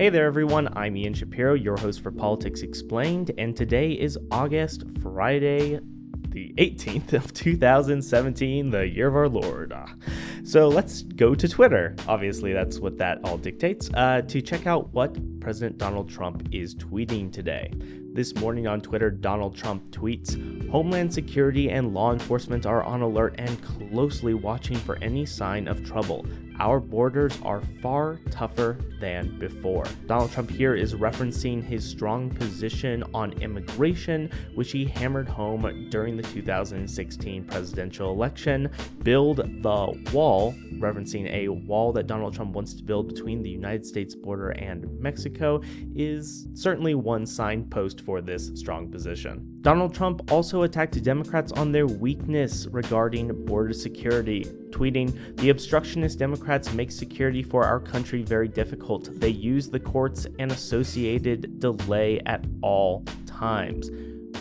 Hey there, everyone. I'm Ian Shapiro, your host for Politics Explained, and today is August, Friday, the 18th of 2017, the year of our Lord. So let's go to Twitter. Obviously, that's what that all dictates, uh, to check out what President Donald Trump is tweeting today. This morning on Twitter, Donald Trump tweets Homeland Security and law enforcement are on alert and closely watching for any sign of trouble. Our borders are far tougher than before. Donald Trump here is referencing his strong position on immigration, which he hammered home during the 2016 presidential election. Build the wall, referencing a wall that Donald Trump wants to build between the United States border and Mexico, is certainly one signpost for this strong position. Donald Trump also attacked Democrats on their weakness regarding border security, tweeting, The obstructionist Democrats make security for our country very difficult. They use the courts and associated delay at all times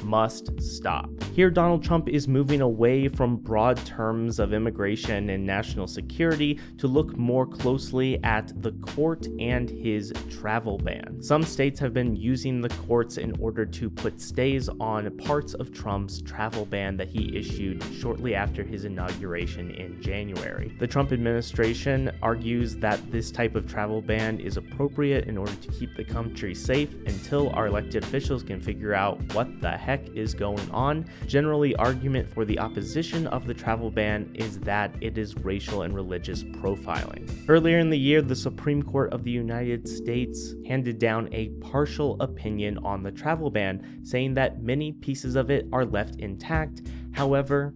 must stop. Here, Donald Trump is moving away from broad terms of immigration and national security to look more closely at the court and his travel ban. Some states have been using the courts in order to put stays on parts of Trump's travel ban that he issued shortly after his inauguration in January. The Trump administration argues that this type of travel ban is appropriate in order to keep the country safe until our elected officials can figure out what the heck is going on. Generally, argument for the opposition of the travel ban is that it is racial and religious profiling. Earlier in the year, the Supreme Court of the United States handed down a partial opinion on the travel ban, saying that many pieces of it are left intact. However,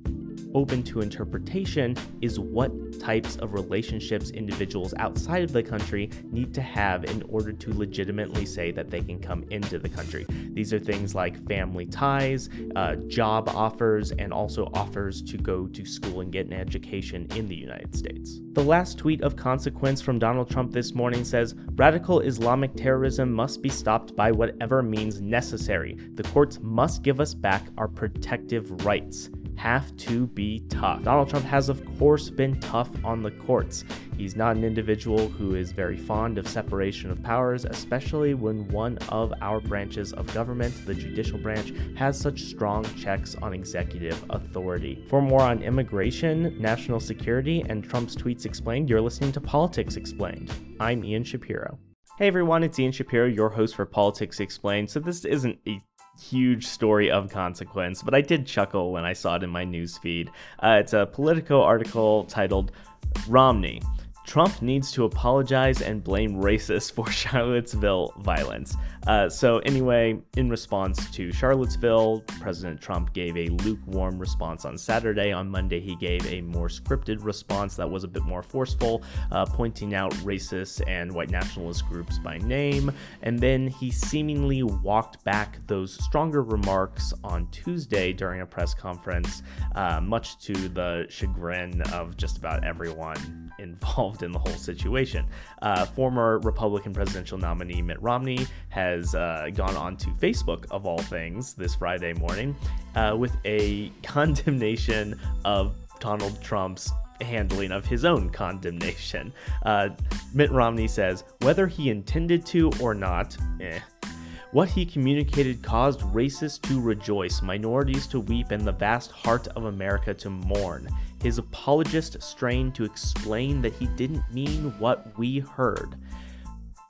open to interpretation is what types of relationships individuals outside of the country need to have in order to legitimately say that they can come into the country. These are things like family ties, uh, job offers, and also offers to go to school and get an education in the United States. The last tweet of consequence from Donald Trump this morning says Radical Islamic terrorism must be stopped by whatever means necessary. The courts must give us back our protective rights have to be tough. Donald Trump has, of course, been tough on the courts. He's not an individual who is very fond of separation of powers, especially when one of our branches of government, the judicial branch, has such strong checks on executive authority. For more on immigration, national security, and Trump's tweets explained, you're listening to Politics Explained. I'm Ian Shapiro. Hey everyone, it's Ian Shapiro, your host for Politics Explained. So, this isn't a huge story of consequence, but I did chuckle when I saw it in my newsfeed. Uh, it's a Politico article titled Romney. Trump needs to apologize and blame racists for Charlottesville violence. Uh, so, anyway, in response to Charlottesville, President Trump gave a lukewarm response on Saturday. On Monday, he gave a more scripted response that was a bit more forceful, uh, pointing out racists and white nationalist groups by name. And then he seemingly walked back those stronger remarks on Tuesday during a press conference, uh, much to the chagrin of just about everyone involved in the whole situation. Uh, former Republican presidential nominee Mitt Romney has uh, gone on to Facebook, of all things, this Friday morning uh, with a condemnation of Donald Trump's handling of his own condemnation. Uh, Mitt Romney says, whether he intended to or not, eh. What he communicated caused racists to rejoice, minorities to weep, and the vast heart of America to mourn. His apologist strained to explain that he didn't mean what we heard.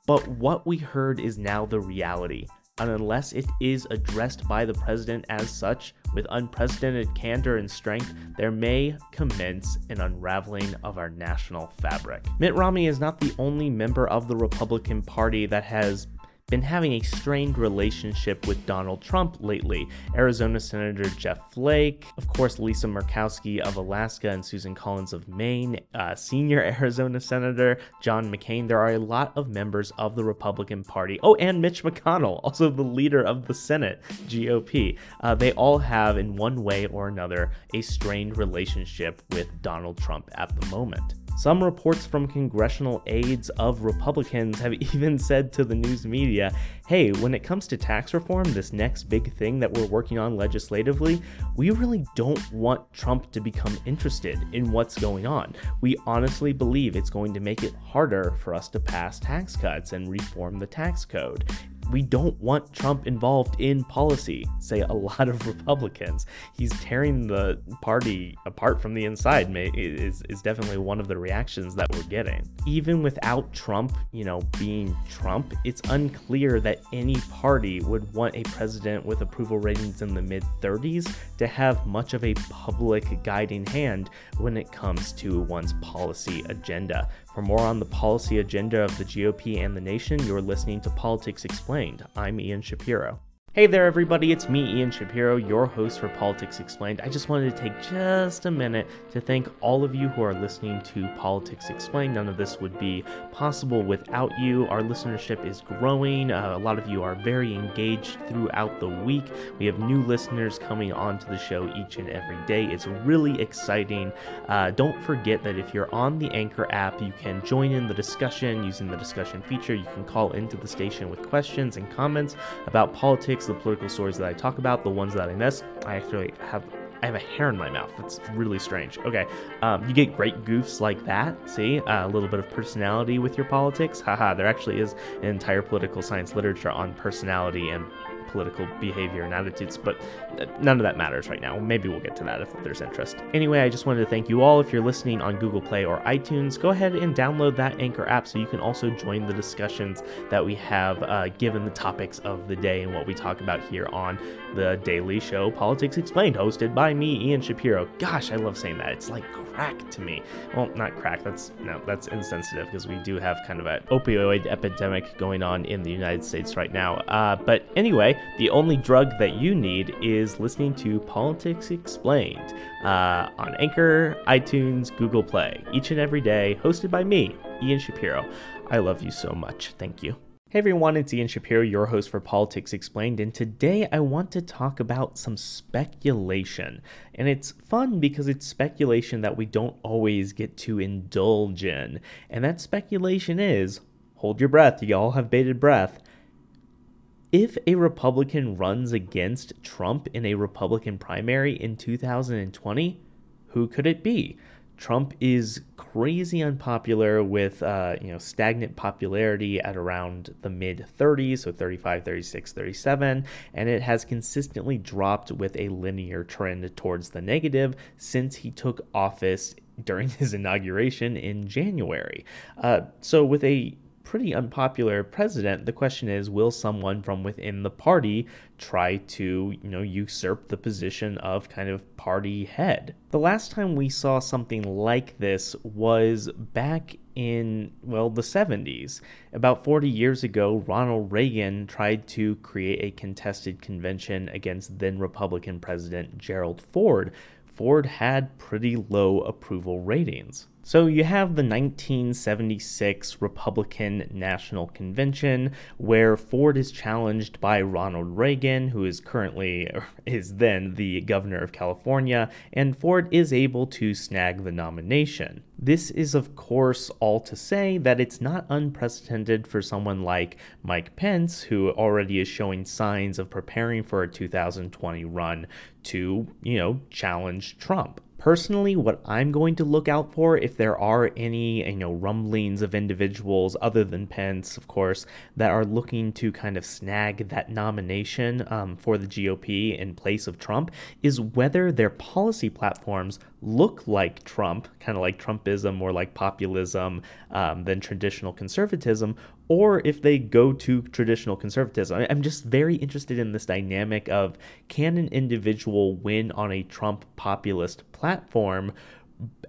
But what we heard is now the reality, and unless it is addressed by the president as such, with unprecedented candor and strength, there may commence an unraveling of our national fabric. Mitt Romney is not the only member of the Republican Party that has been having a strained relationship with Donald Trump lately. Arizona Senator Jeff Flake, of course, Lisa Murkowski of Alaska, and Susan Collins of Maine, uh, senior Arizona Senator John McCain. There are a lot of members of the Republican Party. Oh, and Mitch McConnell, also the leader of the Senate, GOP. Uh, they all have, in one way or another, a strained relationship with Donald Trump at the moment. Some reports from congressional aides of Republicans have even said to the news media hey, when it comes to tax reform, this next big thing that we're working on legislatively, we really don't want Trump to become interested in what's going on. We honestly believe it's going to make it harder for us to pass tax cuts and reform the tax code we don't want Trump involved in policy, say a lot of Republicans. He's tearing the party apart from the inside, is, is definitely one of the reactions that we're getting. Even without Trump, you know, being Trump, it's unclear that any party would want a president with approval ratings in the mid 30s to have much of a public guiding hand when it comes to one's policy agenda. For more on the policy agenda of the GOP and the nation, you're listening to Politics Explained. I'm Ian Shapiro. Hey there, everybody, it's me, Ian Shapiro, your host for Politics Explained. I just wanted to take just a minute to thank all of you who are listening to Politics Explained. None of this would be possible without you. Our listenership is growing. Uh, a lot of you are very engaged throughout the week. We have new listeners coming onto the show each and every day. It's really exciting. Uh, don't forget that if you're on the Anchor app, you can join in the discussion using the discussion feature. You can call into the station with questions and comments about politics the political stories that I talk about, the ones that I miss. I actually have I have a hair in my mouth. That's really strange. Okay, um, you get great goofs like that. See, uh, a little bit of personality with your politics. Haha, there actually is an entire political science literature on personality and political behavior and attitudes, but none of that matters right now. Maybe we'll get to that if there's interest. Anyway, I just wanted to thank you all. If you're listening on Google Play or iTunes, go ahead and download that Anchor app so you can also join the discussions that we have uh, given the topics of the day and what we talk about here on the daily show Politics Explained, hosted by me, Ian Shapiro. Gosh, I love saying that. It's like crack to me. Well, not crack. That's no, that's insensitive because we do have kind of an opioid epidemic going on in the United States right now. Uh, but anyway, the only drug that you need is listening to Politics Explained uh, on Anchor, iTunes, Google Play, each and every day, hosted by me, Ian Shapiro. I love you so much. Thank you. Hey everyone, it's Ian Shapiro, your host for Politics Explained, and today I want to talk about some speculation. And it's fun because it's speculation that we don't always get to indulge in. And that speculation is hold your breath, you all have bated breath. If a Republican runs against Trump in a Republican primary in 2020, who could it be? Trump is crazy unpopular with uh, you know stagnant popularity at around the mid 30s, so 35, 36, 37, and it has consistently dropped with a linear trend towards the negative since he took office during his inauguration in January. Uh, so with a pretty unpopular president, the question is will someone from within the party try to, you know, usurp the position of kind of party head? The last time we saw something like this was back in, well, the 70s. About 40 years ago, Ronald Reagan tried to create a contested convention against then Republican President Gerald Ford. Ford had pretty low approval ratings. So you have the 1976 Republican National Convention where Ford is challenged by Ronald Reagan, who is currently is then the governor of California, and Ford is able to snag the nomination. This is of course all to say that it's not unprecedented for someone like Mike Pence, who already is showing signs of preparing for a 2020 run to, you know, challenge Trump. Personally, what I'm going to look out for if there are any, you know, rumblings of individuals other than Pence, of course, that are looking to kind of snag that nomination um, for the GOP in place of Trump, is whether their policy platforms look like Trump, kind of like Trumpism or like populism um, than traditional conservatism, or if they go to traditional conservatism. I'm just very interested in this dynamic of can an individual win on a Trump populist platform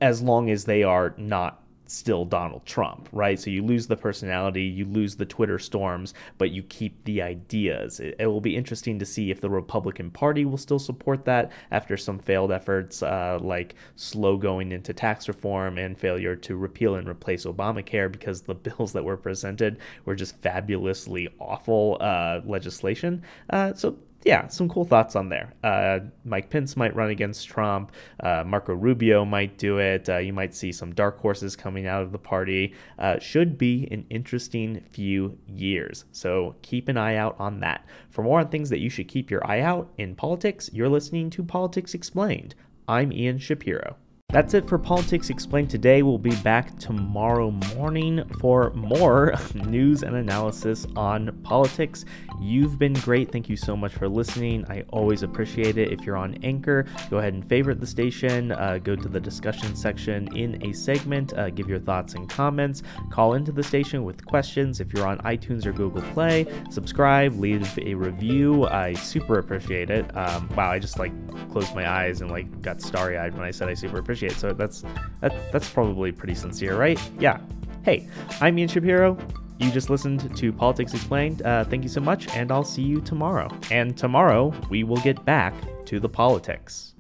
as long as they are not still Donald Trump, right? So you lose the personality, you lose the Twitter storms, but you keep the ideas. It, it will be interesting to see if the Republican Party will still support that after some failed efforts uh, like slow going into tax reform and failure to repeal and replace Obamacare because the bills that were presented were just fabulously awful uh, legislation. Uh, so yeah, some cool thoughts on there. Uh, Mike Pence might run against Trump. Uh, Marco Rubio might do it. Uh, you might see some dark horses coming out of the party. Uh, should be an interesting few years. So keep an eye out on that. For more on things that you should keep your eye out in politics, you're listening to Politics Explained. I'm Ian Shapiro. That's it for Politics Explained today. We'll be back tomorrow morning for more news and analysis on politics. You've been great. Thank you so much for listening. I always appreciate it. If you're on Anchor, go ahead and favorite the station. Uh, go to the discussion section in a segment. Uh, give your thoughts and comments. Call into the station with questions. If you're on iTunes or Google Play, subscribe, leave a review. I super appreciate it. Um, wow, I just like closed my eyes and like got starry eyed when I said I super appreciate appreciate. So that's that, that's probably pretty sincere, right? Yeah. Hey, I'm Ian Shapiro. You just listened to Politics Explained. Uh, thank you so much, and I'll see you tomorrow. And tomorrow we will get back to the politics.